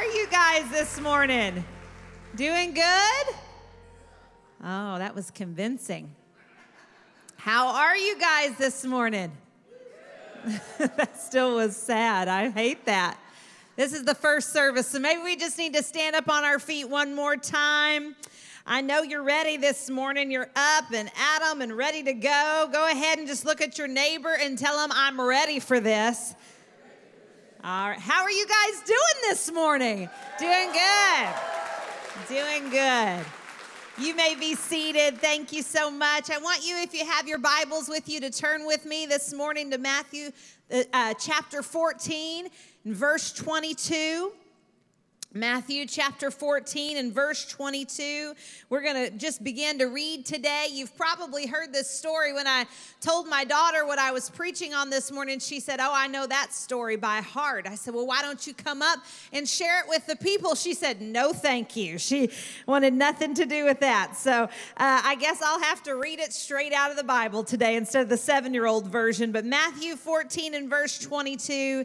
Are you guys this morning? Doing good? Oh, that was convincing. How are you guys this morning? that still was sad. I hate that. This is the first service, so maybe we just need to stand up on our feet one more time. I know you're ready this morning. You're up and at 'em and ready to go. Go ahead and just look at your neighbor and tell them, I'm ready for this. All right. How are you guys doing this morning? Doing good. Doing good. You may be seated. Thank you so much. I want you, if you have your Bibles with you, to turn with me this morning to Matthew uh, uh chapter 14 and verse 22. Matthew chapter 14 and verse 22. We're going to just begin to read today. You've probably heard this story. When I told my daughter what I was preaching on this morning, she said, Oh, I know that story by heart. I said, Well, why don't you come up and share it with the people? She said, No, thank you. She wanted nothing to do with that. So uh, I guess I'll have to read it straight out of the Bible today instead of the seven year old version. But Matthew 14 and verse 22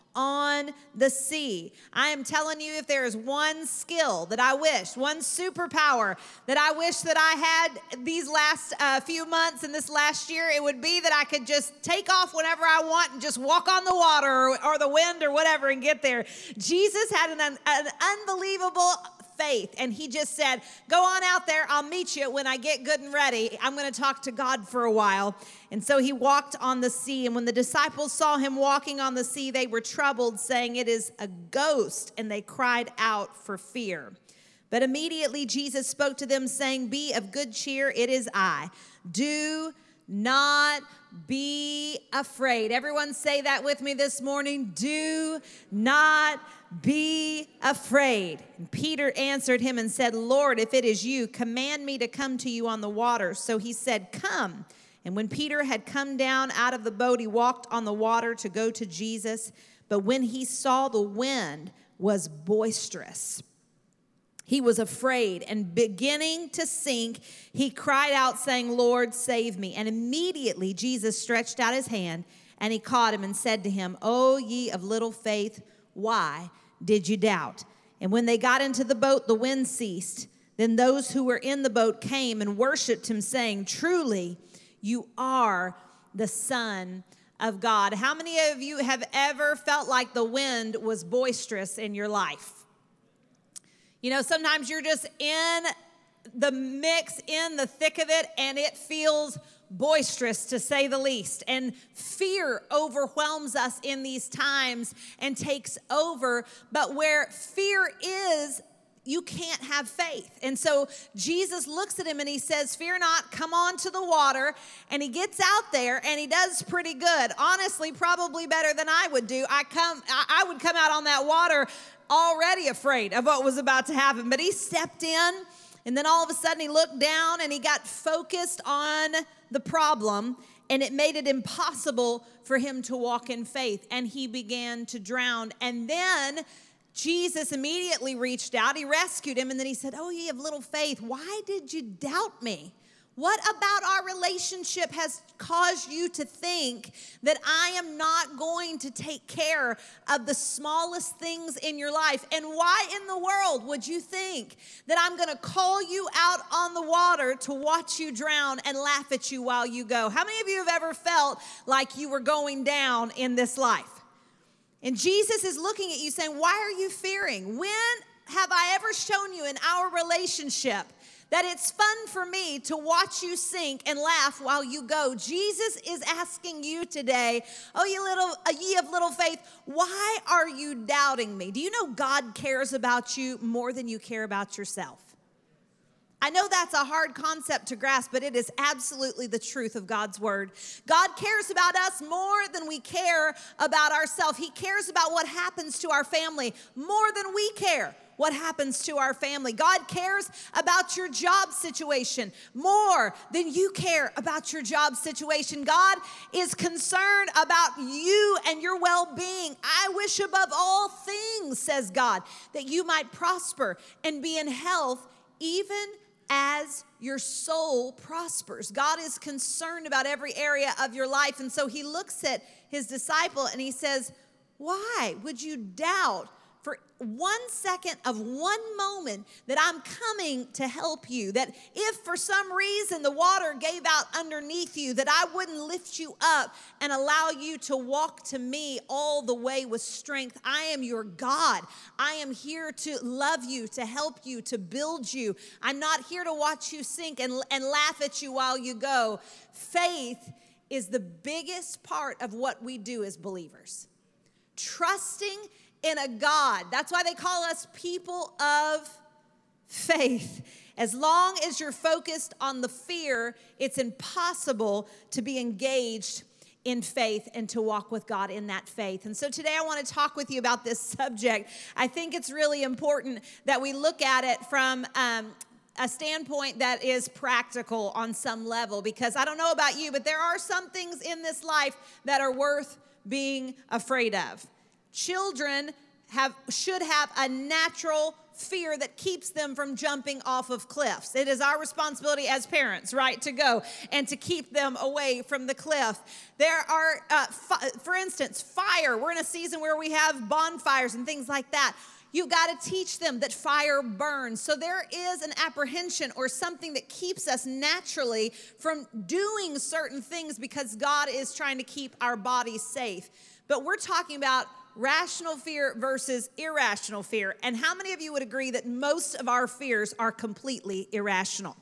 on the sea. I am telling you, if there is one skill that I wish, one superpower that I wish that I had these last uh, few months and this last year, it would be that I could just take off whenever I want and just walk on the water or, or the wind or whatever and get there. Jesus had an, an unbelievable faith. And he just said, Go on out there. I'll meet you when I get good and ready. I'm going to talk to God for a while. And so he walked on the sea. And when the disciples saw him walking on the sea, they were troubled, saying, It is a ghost. And they cried out for fear. But immediately Jesus spoke to them, saying, Be of good cheer, it is I. Do not be afraid. Everyone say that with me this morning. Do not be afraid. And Peter answered him and said, Lord, if it is you, command me to come to you on the water. So he said, Come. And when Peter had come down out of the boat, he walked on the water to go to Jesus. But when he saw the wind was boisterous, he was afraid and beginning to sink, he cried out, saying, Lord, save me. And immediately Jesus stretched out his hand and he caught him and said to him, O ye of little faith, why did you doubt? And when they got into the boat, the wind ceased. Then those who were in the boat came and worshiped him, saying, Truly, you are the Son of God. How many of you have ever felt like the wind was boisterous in your life? You know, sometimes you're just in the mix, in the thick of it, and it feels boisterous to say the least. And fear overwhelms us in these times and takes over. But where fear is, you can't have faith. And so Jesus looks at him and he says, Fear not, come on to the water. And he gets out there and he does pretty good. Honestly, probably better than I would do. I come I would come out on that water already afraid of what was about to happen. But he stepped in and then all of a sudden he looked down and he got focused on the problem and it made it impossible for him to walk in faith and he began to drown. And then Jesus immediately reached out, he rescued him, and then he said, Oh, ye of little faith, why did you doubt me? What about our relationship has caused you to think that I am not going to take care of the smallest things in your life? And why in the world would you think that I'm going to call you out on the water to watch you drown and laugh at you while you go? How many of you have ever felt like you were going down in this life? And Jesus is looking at you saying, Why are you fearing? When have I ever shown you in our relationship that it's fun for me to watch you sink and laugh while you go. Jesus is asking you today, oh, you little, uh, ye of little faith, why are you doubting me? Do you know God cares about you more than you care about yourself? I know that's a hard concept to grasp, but it is absolutely the truth of God's word. God cares about us more than we care about ourselves. He cares about what happens to our family more than we care what happens to our family. God cares about your job situation more than you care about your job situation. God is concerned about you and your well being. I wish above all things, says God, that you might prosper and be in health, even as your soul prospers. God is concerned about every area of your life. And so he looks at his disciple and he says, Why would you doubt? One second of one moment that I'm coming to help you. That if for some reason the water gave out underneath you, that I wouldn't lift you up and allow you to walk to me all the way with strength. I am your God. I am here to love you, to help you, to build you. I'm not here to watch you sink and, and laugh at you while you go. Faith is the biggest part of what we do as believers. Trusting in a God. That's why they call us people of faith. As long as you're focused on the fear, it's impossible to be engaged in faith and to walk with God in that faith. And so today I want to talk with you about this subject. I think it's really important that we look at it from um, a standpoint that is practical on some level because I don't know about you, but there are some things in this life that are worth being afraid of. Children have, should have a natural fear that keeps them from jumping off of cliffs. It is our responsibility as parents, right, to go and to keep them away from the cliff. There are, uh, for instance, fire. We're in a season where we have bonfires and things like that. You got to teach them that fire burns. So there is an apprehension or something that keeps us naturally from doing certain things because God is trying to keep our bodies safe. But we're talking about rational fear versus irrational fear. And how many of you would agree that most of our fears are completely irrational?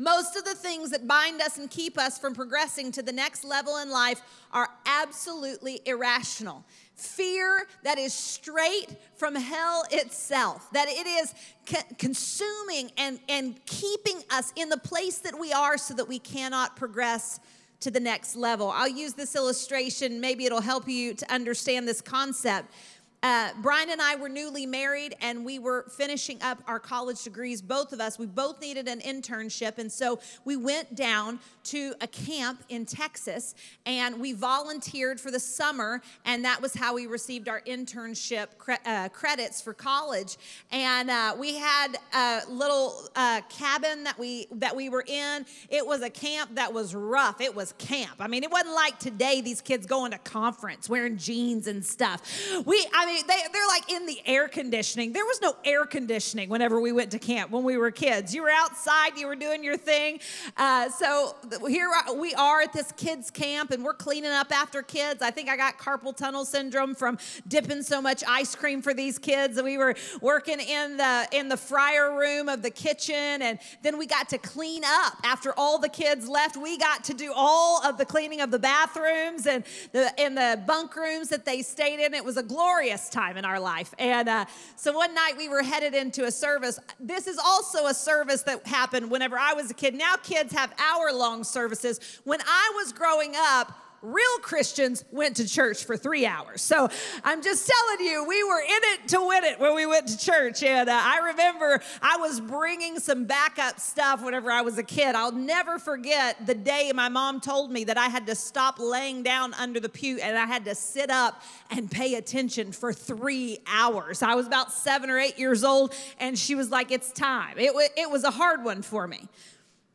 Most of the things that bind us and keep us from progressing to the next level in life are absolutely irrational. Fear that is straight from hell itself, that it is co- consuming and, and keeping us in the place that we are so that we cannot progress to the next level. I'll use this illustration, maybe it'll help you to understand this concept. Uh, Brian and I were newly married and we were finishing up our college degrees, both of us. We both needed an internship. And so we went down to a camp in Texas and we volunteered for the summer. And that was how we received our internship cre- uh, credits for college. And uh, we had a little uh, cabin that we, that we were in. It was a camp that was rough. It was camp. I mean, it wasn't like today, these kids going to conference wearing jeans and stuff. We, I mean, they, they're like in the air conditioning. There was no air conditioning whenever we went to camp when we were kids. You were outside, you were doing your thing. Uh, so here we are at this kids' camp, and we're cleaning up after kids. I think I got carpal tunnel syndrome from dipping so much ice cream for these kids. And we were working in the in the fryer room of the kitchen, and then we got to clean up after all the kids left. We got to do all of the cleaning of the bathrooms and the in the bunk rooms that they stayed in. It was a glorious time in our life. And uh, so one night we were headed into a service. This is also a service that happened whenever I was a kid. Now kids have hour long services. When I was growing up, real Christians went to church for three hours. So I'm just telling you, we were in it to win it when we went to church. And uh, I remember I was bringing some backup stuff whenever I was a kid. I'll never forget the day my mom told me that I had to stop laying down under the pew and I had to sit up and pay attention for three hours. I was about seven or eight years old, and she was like, It's time. It, w- it was a hard one for me.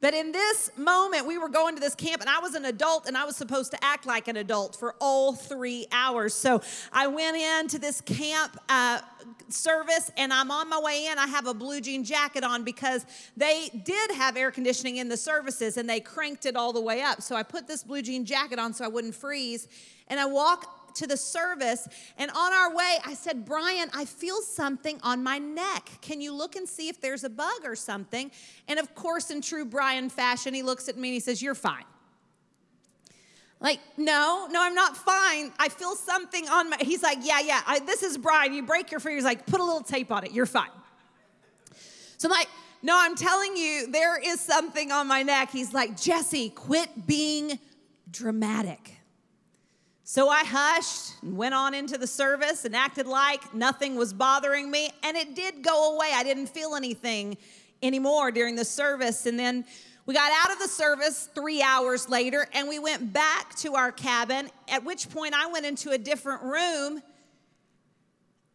But in this moment, we were going to this camp, and I was an adult, and I was supposed to act like an adult for all three hours. So I went into this camp uh, service, and I'm on my way in. I have a blue jean jacket on because they did have air conditioning in the services, and they cranked it all the way up. So I put this blue jean jacket on so I wouldn't freeze, and I walk to the service. And on our way, I said, Brian, I feel something on my neck. Can you look and see if there's a bug or something? And of course, in true Brian fashion, he looks at me and he says, You're fine. Like, no, no, I'm not fine. I feel something on my. He's like, yeah, yeah. I, this is Brian. You break your finger. He's like, put a little tape on it. You're fine. So I'm like, no, I'm telling you, there is something on my neck. He's like, Jesse, quit being dramatic. So I hushed and went on into the service and acted like nothing was bothering me. And it did go away. I didn't feel anything anymore during the service. And then we got out of the service three hours later and we went back to our cabin, at which point I went into a different room.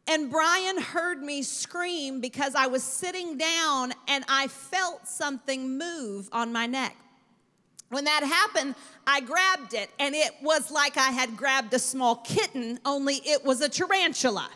And Brian heard me scream because I was sitting down and I felt something move on my neck. When that happened, I grabbed it, and it was like I had grabbed a small kitten, only it was a tarantula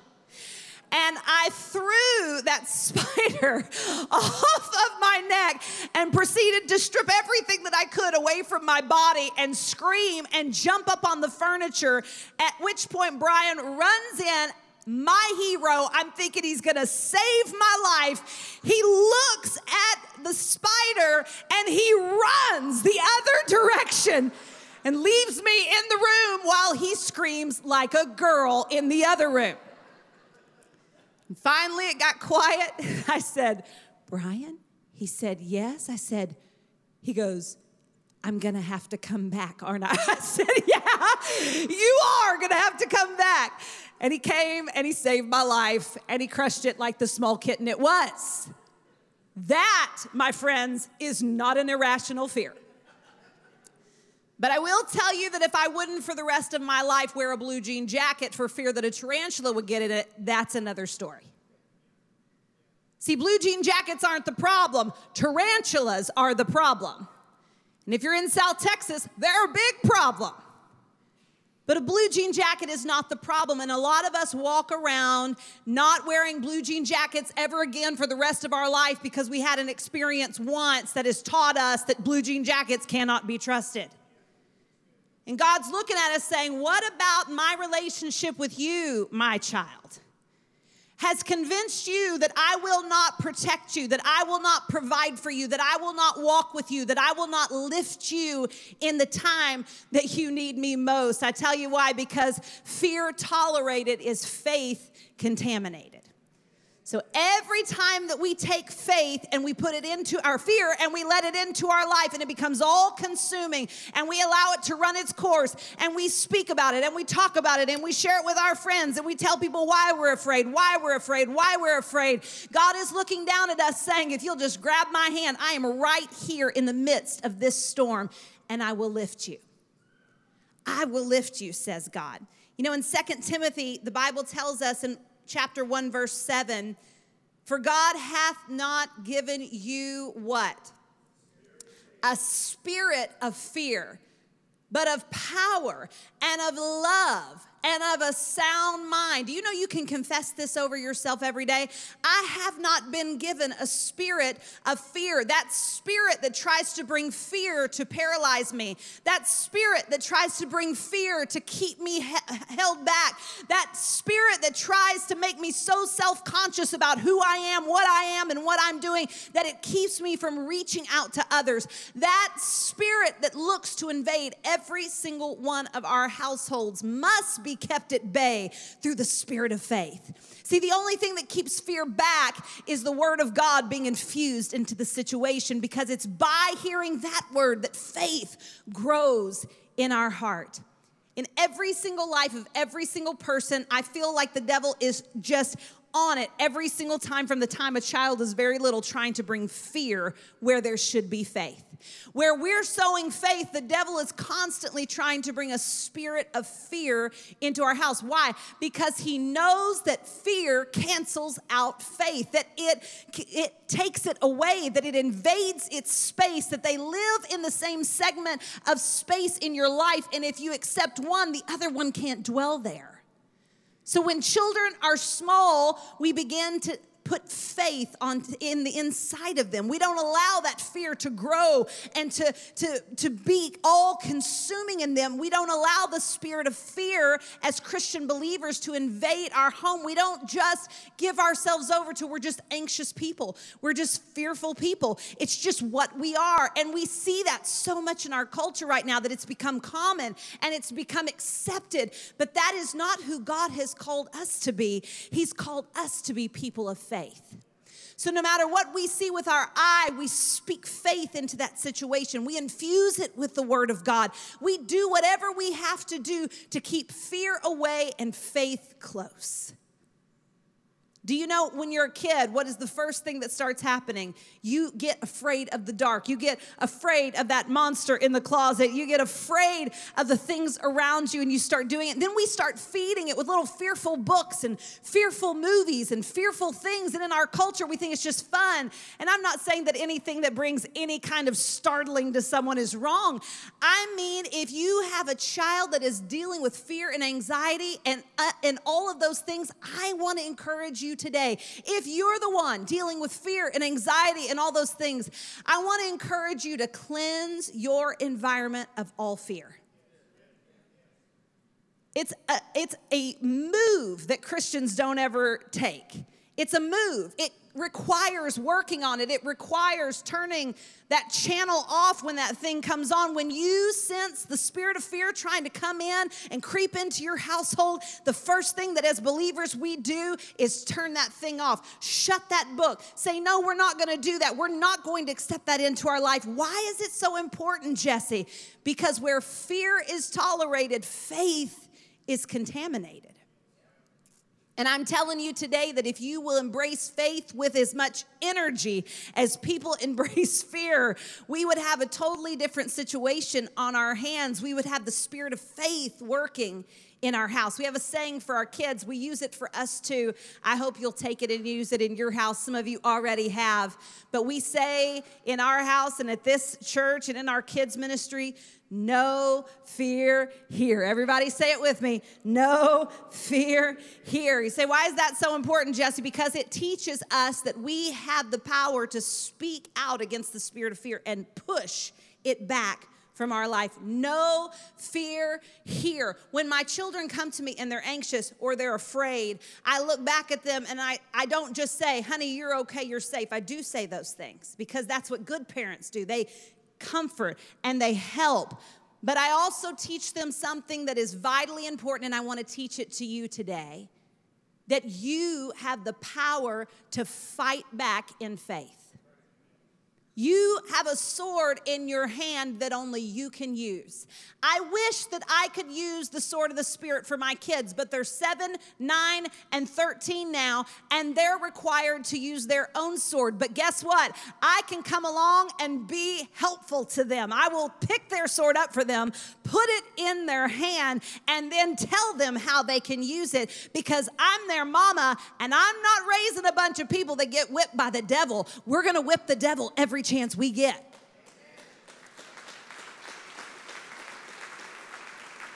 and I threw that spider off of my neck and proceeded to strip everything that I could away from my body and scream and jump up on the furniture. At which point, Brian runs in. My hero, I'm thinking he's gonna save my life. He looks at the spider and he runs the other direction and leaves me in the room while he screams like a girl in the other room. And finally, it got quiet. I said, Brian? He said, Yes. I said, He goes, I'm gonna have to come back, aren't I? I said, Yeah, you are gonna have to come back. And he came and he saved my life and he crushed it like the small kitten it was. That, my friends, is not an irrational fear. But I will tell you that if I wouldn't for the rest of my life wear a blue jean jacket for fear that a tarantula would get in it, that's another story. See, blue jean jackets aren't the problem, tarantulas are the problem. And if you're in South Texas, they're a big problem. But a blue jean jacket is not the problem. And a lot of us walk around not wearing blue jean jackets ever again for the rest of our life because we had an experience once that has taught us that blue jean jackets cannot be trusted. And God's looking at us saying, What about my relationship with you, my child? Has convinced you that I will not protect you, that I will not provide for you, that I will not walk with you, that I will not lift you in the time that you need me most. I tell you why, because fear tolerated is faith contaminated. So every time that we take faith and we put it into our fear and we let it into our life and it becomes all consuming and we allow it to run its course and we speak about it and we talk about it and we share it with our friends and we tell people why we're afraid, why we're afraid, why we're afraid. God is looking down at us saying, if you'll just grab my hand, I am right here in the midst of this storm and I will lift you. I will lift you, says God. You know, in Second Timothy, the Bible tells us, and chapter 1, verse 7 For God hath not given you what? A spirit of fear, but of power and of love and of a sound mind. Do you know you can confess this over yourself every day? I have not been given a spirit of fear. That spirit that tries to bring fear to paralyze me. That spirit that tries to bring fear to keep me he- held back. That spirit that tries to make me so self conscious about who I am, what I am, and what I'm doing that it keeps me from reaching out to others. That spirit that looks to invade every single one of our households must be be kept at bay through the spirit of faith. See, the only thing that keeps fear back is the word of God being infused into the situation because it's by hearing that word that faith grows in our heart. In every single life of every single person, I feel like the devil is just on it every single time from the time a child is very little, trying to bring fear where there should be faith. Where we're sowing faith, the devil is constantly trying to bring a spirit of fear into our house. Why? Because he knows that fear cancels out faith, that it, it takes it away, that it invades its space, that they live in the same segment of space in your life. And if you accept one, the other one can't dwell there. So when children are small, we begin to put faith on in the inside of them. We don't allow that fear to grow and to, to, to be all consuming in them. We don't allow the spirit of fear as Christian believers to invade our home. We don't just give ourselves over to we're just anxious people. We're just fearful people. It's just what we are. And we see that so much in our culture right now that it's become common and it's become accepted. But that is not who God has called us to be. He's called us to be people of faith. So, no matter what we see with our eye, we speak faith into that situation. We infuse it with the Word of God. We do whatever we have to do to keep fear away and faith close. Do you know when you're a kid, what is the first thing that starts happening? You get afraid of the dark. You get afraid of that monster in the closet. You get afraid of the things around you and you start doing it. Then we start feeding it with little fearful books and fearful movies and fearful things. And in our culture, we think it's just fun. And I'm not saying that anything that brings any kind of startling to someone is wrong. I mean, if you have a child that is dealing with fear and anxiety and, uh, and all of those things, I want to encourage you you today. If you're the one dealing with fear and anxiety and all those things, I want to encourage you to cleanse your environment of all fear. It's a, it's a move that Christians don't ever take. It's a move. It requires working on it. It requires turning that channel off when that thing comes on. When you sense the spirit of fear trying to come in and creep into your household, the first thing that as believers we do is turn that thing off. Shut that book. Say, no, we're not going to do that. We're not going to accept that into our life. Why is it so important, Jesse? Because where fear is tolerated, faith is contaminated. And I'm telling you today that if you will embrace faith with as much energy as people embrace fear, we would have a totally different situation on our hands. We would have the spirit of faith working in our house. We have a saying for our kids. We use it for us too. I hope you'll take it and use it in your house. Some of you already have. But we say in our house and at this church and in our kids' ministry, no fear here. Everybody say it with me. No fear here. You say, why is that so important, Jesse? Because it teaches us that we have the power to speak out against the spirit of fear and push it back from our life. No fear here. When my children come to me and they're anxious or they're afraid, I look back at them and I, I don't just say, honey, you're okay, you're safe. I do say those things because that's what good parents do. They comfort and they help. But I also teach them something that is vitally important, and I want to teach it to you today that you have the power to fight back in faith. You have a sword in your hand that only you can use. I wish that I could use the sword of the Spirit for my kids, but they're seven, nine, and 13 now, and they're required to use their own sword. But guess what? I can come along and be helpful to them. I will pick their sword up for them, put it in their hand, and then tell them how they can use it because I'm their mama and I'm not raising a bunch of people that get whipped by the devil. We're gonna whip the devil every chance we get.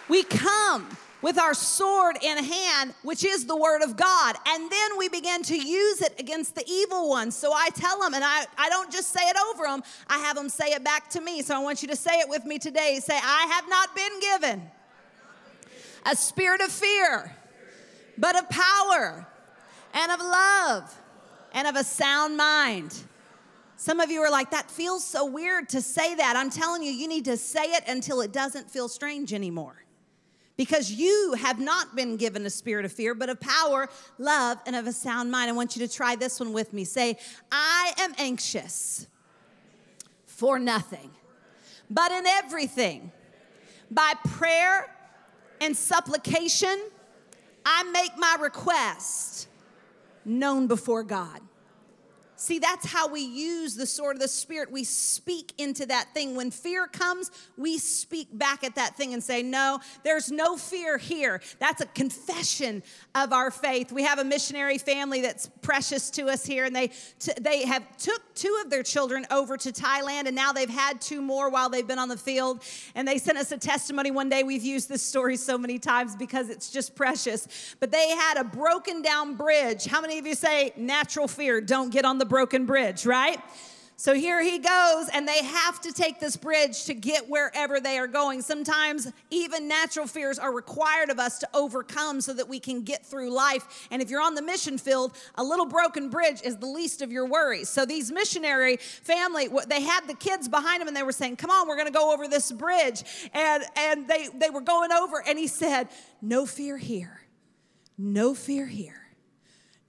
We come with our sword in hand, which is the word of God. And then we begin to use it against the evil ones. So I tell them, and I, I don't just say it over them, I have them say it back to me. So I want you to say it with me today. Say, I have not been given a spirit of fear, but of power and of love and of a sound mind. Some of you are like, that feels so weird to say that. I'm telling you, you need to say it until it doesn't feel strange anymore. Because you have not been given a spirit of fear, but of power, love, and of a sound mind. I want you to try this one with me. Say, I am anxious for nothing, but in everything, by prayer and supplication, I make my request known before God. See, that's how we use the sword of the Spirit. We speak into that thing. When fear comes, we speak back at that thing and say, No, there's no fear here. That's a confession of our faith. We have a missionary family that's precious to us here, and they, t- they have took two of their children over to Thailand, and now they've had two more while they've been on the field. And they sent us a testimony one day. We've used this story so many times because it's just precious. But they had a broken down bridge. How many of you say, Natural fear, don't get on the broken bridge, right? So here he goes, and they have to take this bridge to get wherever they are going. Sometimes even natural fears are required of us to overcome so that we can get through life. And if you're on the mission field, a little broken bridge is the least of your worries. So these missionary family, they had the kids behind them, and they were saying, "Come on, we're going to go over this bridge." And and they they were going over, and he said, "No fear here, no fear here."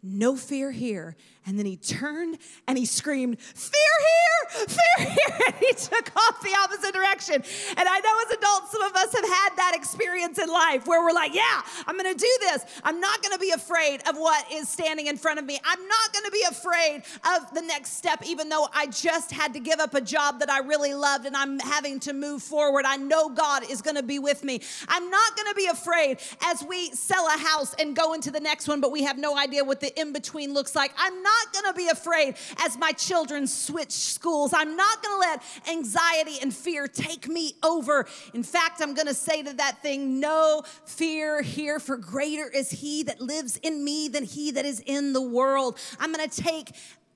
no fear here. And then he turned and he screamed, Fear here, fear here. And he took off the opposite direction. And I know as adults, some of us have had that experience in life where we're like, Yeah, I'm gonna do this. I'm not gonna be afraid of what is standing in front of me. I'm not gonna be afraid of the next step, even though I just had to give up a job that I really loved and I'm having to move forward. I know God is gonna be with me. I'm not gonna be afraid as we sell a house and go into the next one, but we have no idea what the in between looks like. I'm not going to be afraid as my children switch schools. I'm not going to let anxiety and fear take me over. In fact, I'm going to say to that thing, No fear here, for greater is He that lives in me than He that is in the world. I'm going to take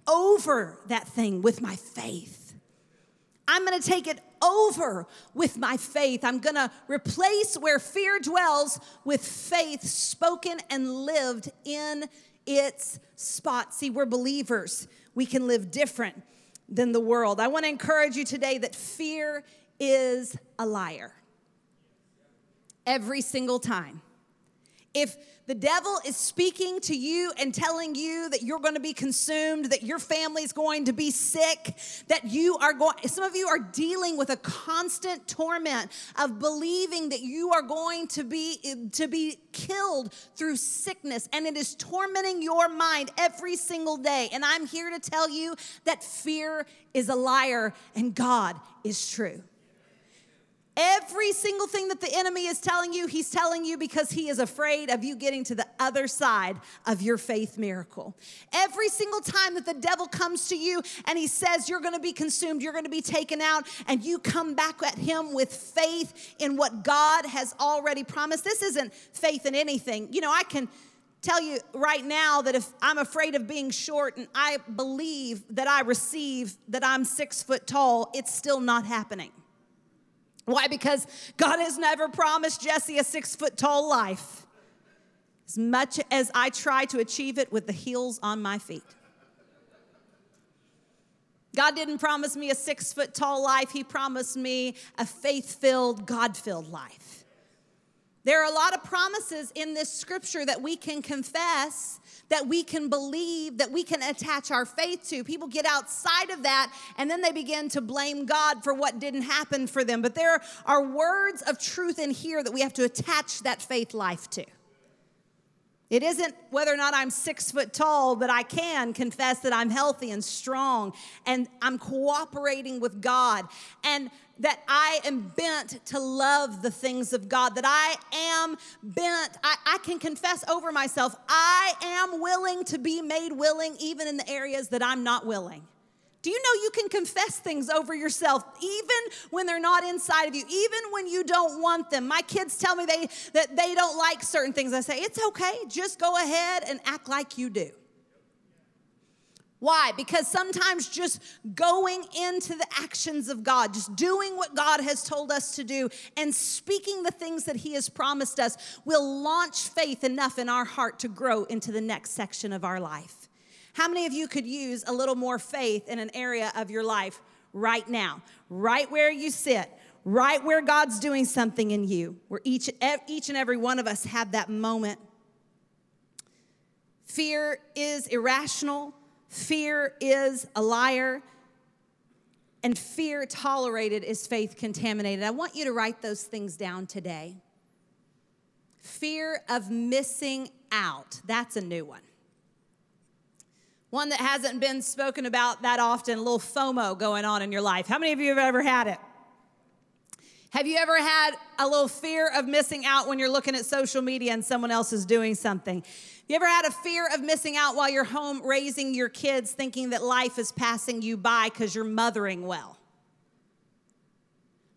over that thing with my faith. I'm gonna take it over with my faith. I'm gonna replace where fear dwells with faith spoken and lived in its spot. See, we're believers. We can live different than the world. I want to encourage you today that fear is a liar. Every single time. If the devil is speaking to you and telling you that you're going to be consumed, that your family's going to be sick, that you are going, some of you are dealing with a constant torment of believing that you are going to be, to be killed through sickness, and it is tormenting your mind every single day. And I'm here to tell you that fear is a liar and God is true. Every single thing that the enemy is telling you, he's telling you because he is afraid of you getting to the other side of your faith miracle. Every single time that the devil comes to you and he says you're going to be consumed, you're going to be taken out, and you come back at him with faith in what God has already promised. This isn't faith in anything. You know, I can tell you right now that if I'm afraid of being short and I believe that I receive that I'm six foot tall, it's still not happening. Why? Because God has never promised Jesse a six foot tall life, as much as I try to achieve it with the heels on my feet. God didn't promise me a six foot tall life, He promised me a faith filled, God filled life. There are a lot of promises in this scripture that we can confess that we can believe, that we can attach our faith to. People get outside of that and then they begin to blame God for what didn't happen for them. But there are words of truth in here that we have to attach that faith life to. It isn't whether or not I'm six foot tall, but I can confess that I'm healthy and strong and I'm cooperating with God and that I am bent to love the things of God, that I am bent, I, I can confess over myself, I am willing to be made willing even in the areas that I'm not willing. Do you know you can confess things over yourself even when they're not inside of you, even when you don't want them? My kids tell me they, that they don't like certain things. I say, it's okay, just go ahead and act like you do. Why? Because sometimes just going into the actions of God, just doing what God has told us to do, and speaking the things that He has promised us will launch faith enough in our heart to grow into the next section of our life. How many of you could use a little more faith in an area of your life right now, right where you sit? Right where God's doing something in you, where each, each and every one of us have that moment. Fear is irrational, fear is a liar, and fear tolerated is faith contaminated. I want you to write those things down today. Fear of missing out, that's a new one. One that hasn't been spoken about that often, a little FOMO going on in your life. How many of you have ever had it? Have you ever had a little fear of missing out when you're looking at social media and someone else is doing something? You ever had a fear of missing out while you're home raising your kids, thinking that life is passing you by because you're mothering well?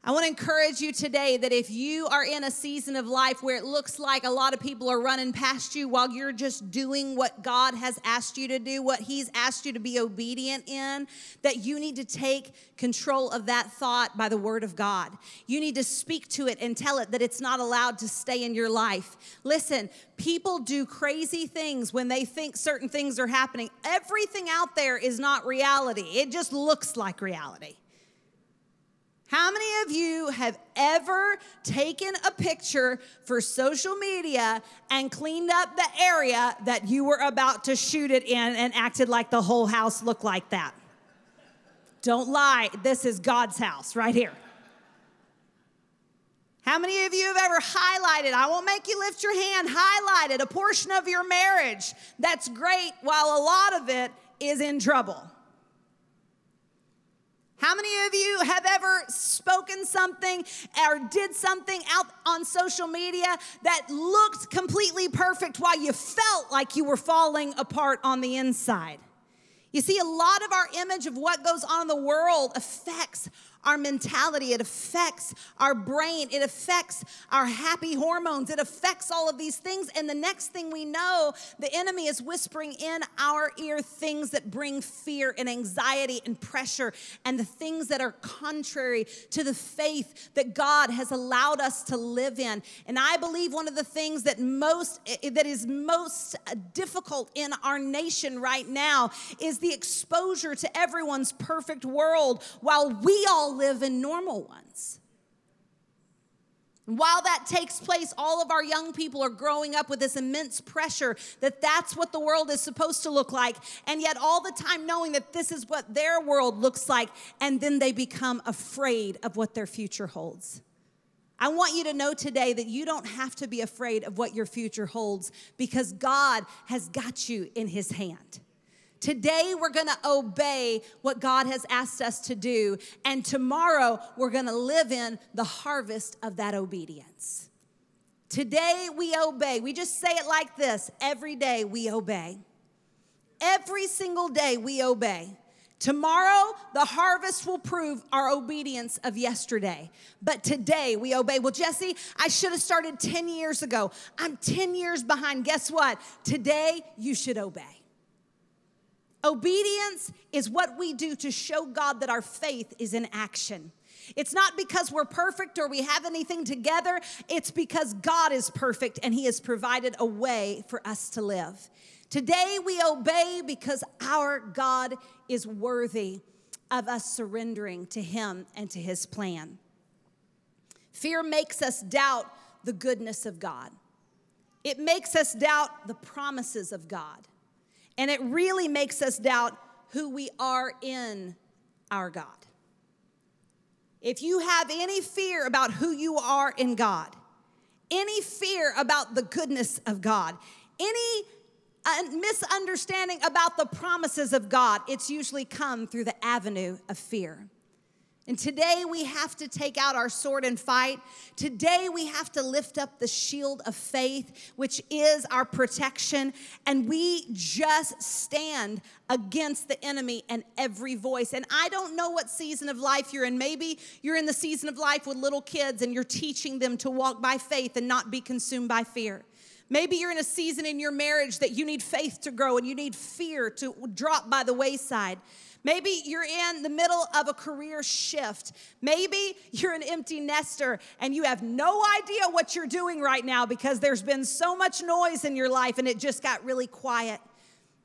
I want to encourage you today that if you are in a season of life where it looks like a lot of people are running past you while you're just doing what God has asked you to do, what He's asked you to be obedient in, that you need to take control of that thought by the Word of God. You need to speak to it and tell it that it's not allowed to stay in your life. Listen, people do crazy things when they think certain things are happening. Everything out there is not reality, it just looks like reality. How many of you have ever taken a picture for social media and cleaned up the area that you were about to shoot it in and acted like the whole house looked like that? Don't lie, this is God's house right here. How many of you have ever highlighted? I won't make you lift your hand, highlighted a portion of your marriage that's great while a lot of it is in trouble. How many of you have ever spoken something or did something out on social media that looked completely perfect while you felt like you were falling apart on the inside? You see, a lot of our image of what goes on in the world affects our mentality, it affects our brain, it affects our happy hormones, it affects all of these things. And the next thing we know, the enemy is whispering in our ear things that bring fear and anxiety and pressure and the things that are contrary to the faith that God has allowed us to live in. And I believe one of the things that most that is most difficult in our nation right now is the exposure to everyone's perfect world while we all live in normal ones. While that takes place, all of our young people are growing up with this immense pressure that that's what the world is supposed to look like, and yet all the time knowing that this is what their world looks like, and then they become afraid of what their future holds. I want you to know today that you don't have to be afraid of what your future holds because God has got you in His hand. Today, we're gonna obey what God has asked us to do, and tomorrow, we're gonna live in the harvest of that obedience. Today, we obey. We just say it like this every day, we obey. Every single day, we obey. Tomorrow, the harvest will prove our obedience of yesterday. But today, we obey. Well, Jesse, I should have started 10 years ago. I'm 10 years behind. Guess what? Today, you should obey. Obedience is what we do to show God that our faith is in action. It's not because we're perfect or we have anything together. It's because God is perfect and He has provided a way for us to live. Today we obey because our God is worthy of us surrendering to Him and to His plan. Fear makes us doubt the goodness of God, it makes us doubt the promises of God. And it really makes us doubt who we are in our God. If you have any fear about who you are in God, any fear about the goodness of God, any uh, misunderstanding about the promises of God, it's usually come through the avenue of fear. And today we have to take out our sword and fight. Today we have to lift up the shield of faith, which is our protection. And we just stand against the enemy and every voice. And I don't know what season of life you're in. Maybe you're in the season of life with little kids and you're teaching them to walk by faith and not be consumed by fear. Maybe you're in a season in your marriage that you need faith to grow and you need fear to drop by the wayside. Maybe you're in the middle of a career shift. Maybe you're an empty nester and you have no idea what you're doing right now because there's been so much noise in your life and it just got really quiet.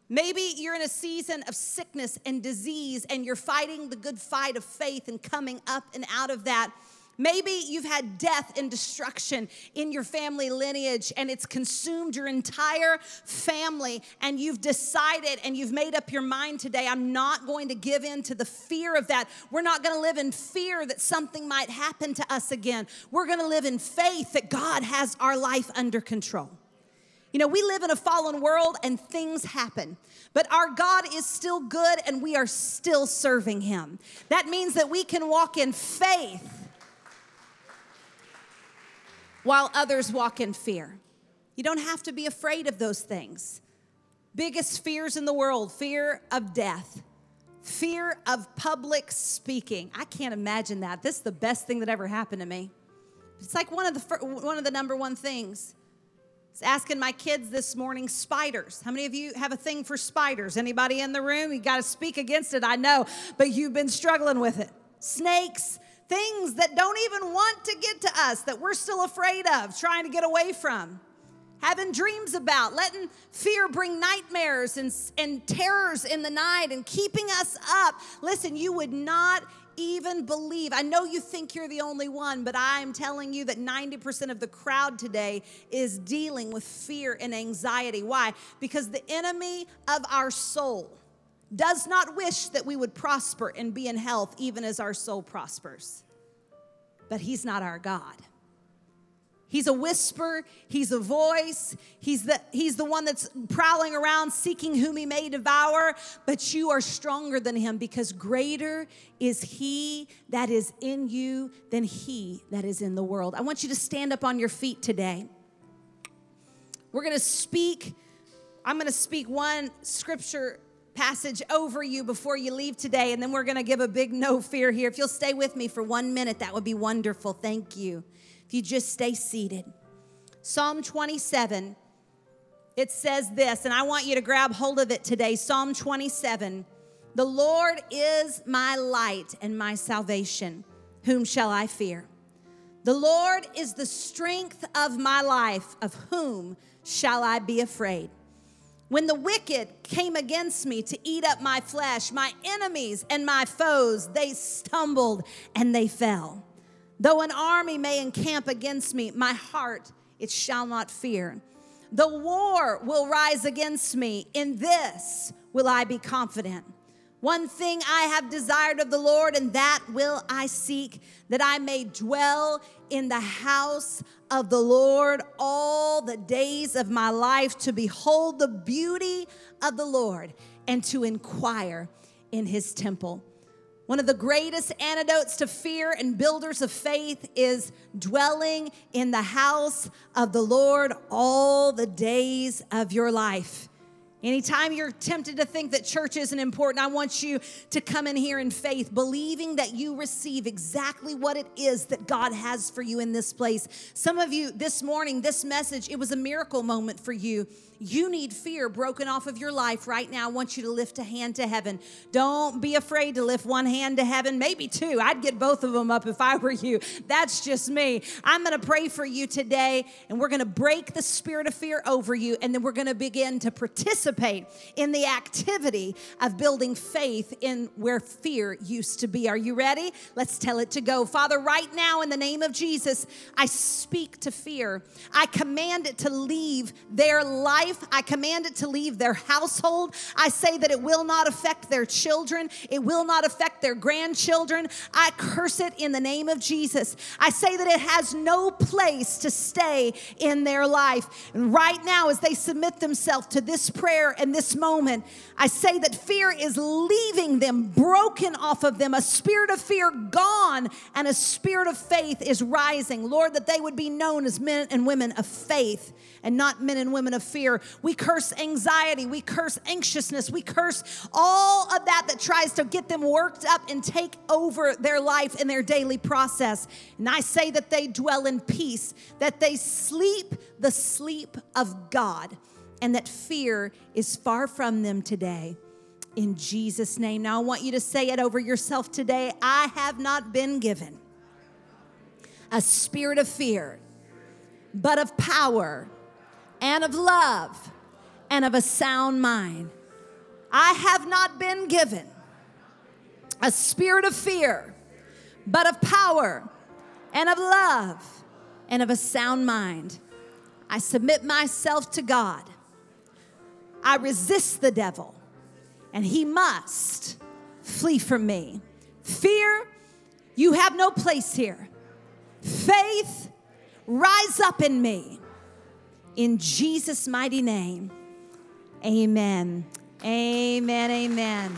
Maybe you're in a season of sickness and disease and you're fighting the good fight of faith and coming up and out of that. Maybe you've had death and destruction in your family lineage and it's consumed your entire family, and you've decided and you've made up your mind today I'm not going to give in to the fear of that. We're not going to live in fear that something might happen to us again. We're going to live in faith that God has our life under control. You know, we live in a fallen world and things happen, but our God is still good and we are still serving Him. That means that we can walk in faith while others walk in fear. You don't have to be afraid of those things. Biggest fears in the world fear of death, fear of public speaking. I can't imagine that. This is the best thing that ever happened to me. It's like one of the one of the number one things. I was asking my kids this morning spiders. How many of you have a thing for spiders? Anybody in the room? You got to speak against it, I know, but you've been struggling with it. Snakes, things that don't even want to get to us that we're still afraid of, trying to get away from having dreams about, letting fear bring nightmares and, and terrors in the night and keeping us up. Listen, you would not even believe. I know you think you're the only one, but I'm telling you that 90% of the crowd today is dealing with fear and anxiety. Why? Because the enemy of our soul does not wish that we would prosper and be in health even as our soul prospers. But he's not our God. He's a whisper, he's a voice, he's the, he's the one that's prowling around seeking whom he may devour, but you are stronger than him because greater is he that is in you than he that is in the world. I want you to stand up on your feet today. We're gonna speak, I'm gonna speak one scripture passage over you before you leave today, and then we're gonna give a big no fear here. If you'll stay with me for one minute, that would be wonderful. Thank you. If you just stay seated. Psalm 27, it says this, and I want you to grab hold of it today. Psalm 27 The Lord is my light and my salvation. Whom shall I fear? The Lord is the strength of my life. Of whom shall I be afraid? When the wicked came against me to eat up my flesh, my enemies and my foes, they stumbled and they fell. Though an army may encamp against me, my heart it shall not fear. The war will rise against me. In this will I be confident. One thing I have desired of the Lord, and that will I seek, that I may dwell in the house of the Lord all the days of my life, to behold the beauty of the Lord and to inquire in his temple. One of the greatest antidotes to fear and builders of faith is dwelling in the house of the Lord all the days of your life. Anytime you're tempted to think that church isn't important, I want you to come in here in faith, believing that you receive exactly what it is that God has for you in this place. Some of you this morning, this message, it was a miracle moment for you you need fear broken off of your life right now, I want you to lift a hand to heaven. Don't be afraid to lift one hand to heaven, maybe two. I'd get both of them up if I were you. That's just me. I'm going to pray for you today, and we're going to break the spirit of fear over you, and then we're going to begin to participate in the activity of building faith in where fear used to be. Are you ready? Let's tell it to go. Father, right now, in the name of Jesus, I speak to fear. I command it to leave their life life. I command it to leave their household. I say that it will not affect their children, it will not affect their grandchildren. I curse it in the name of Jesus. I say that it has no place to stay in their life. And right now, as they submit themselves to this prayer and this moment, I say that fear is leaving them, broken off of them, a spirit of fear gone, and a spirit of faith is rising. Lord, that they would be known as men and women of faith and not men and women of fear. We curse anxiety, we curse anxiousness, we curse all of that that tries to get them worked up and take over their life and their daily process. And I say that they dwell in peace, that they sleep the sleep of God, and that fear is far from them today. In Jesus' name. Now I want you to say it over yourself today. I have not been given a spirit of fear, but of power and of love and of a sound mind. I have not been given a spirit of fear, but of power and of love and of a sound mind. I submit myself to God. I resist the devil, and he must flee from me. Fear, you have no place here. Faith, rise up in me In Jesus' mighty name, amen. Amen. Amen.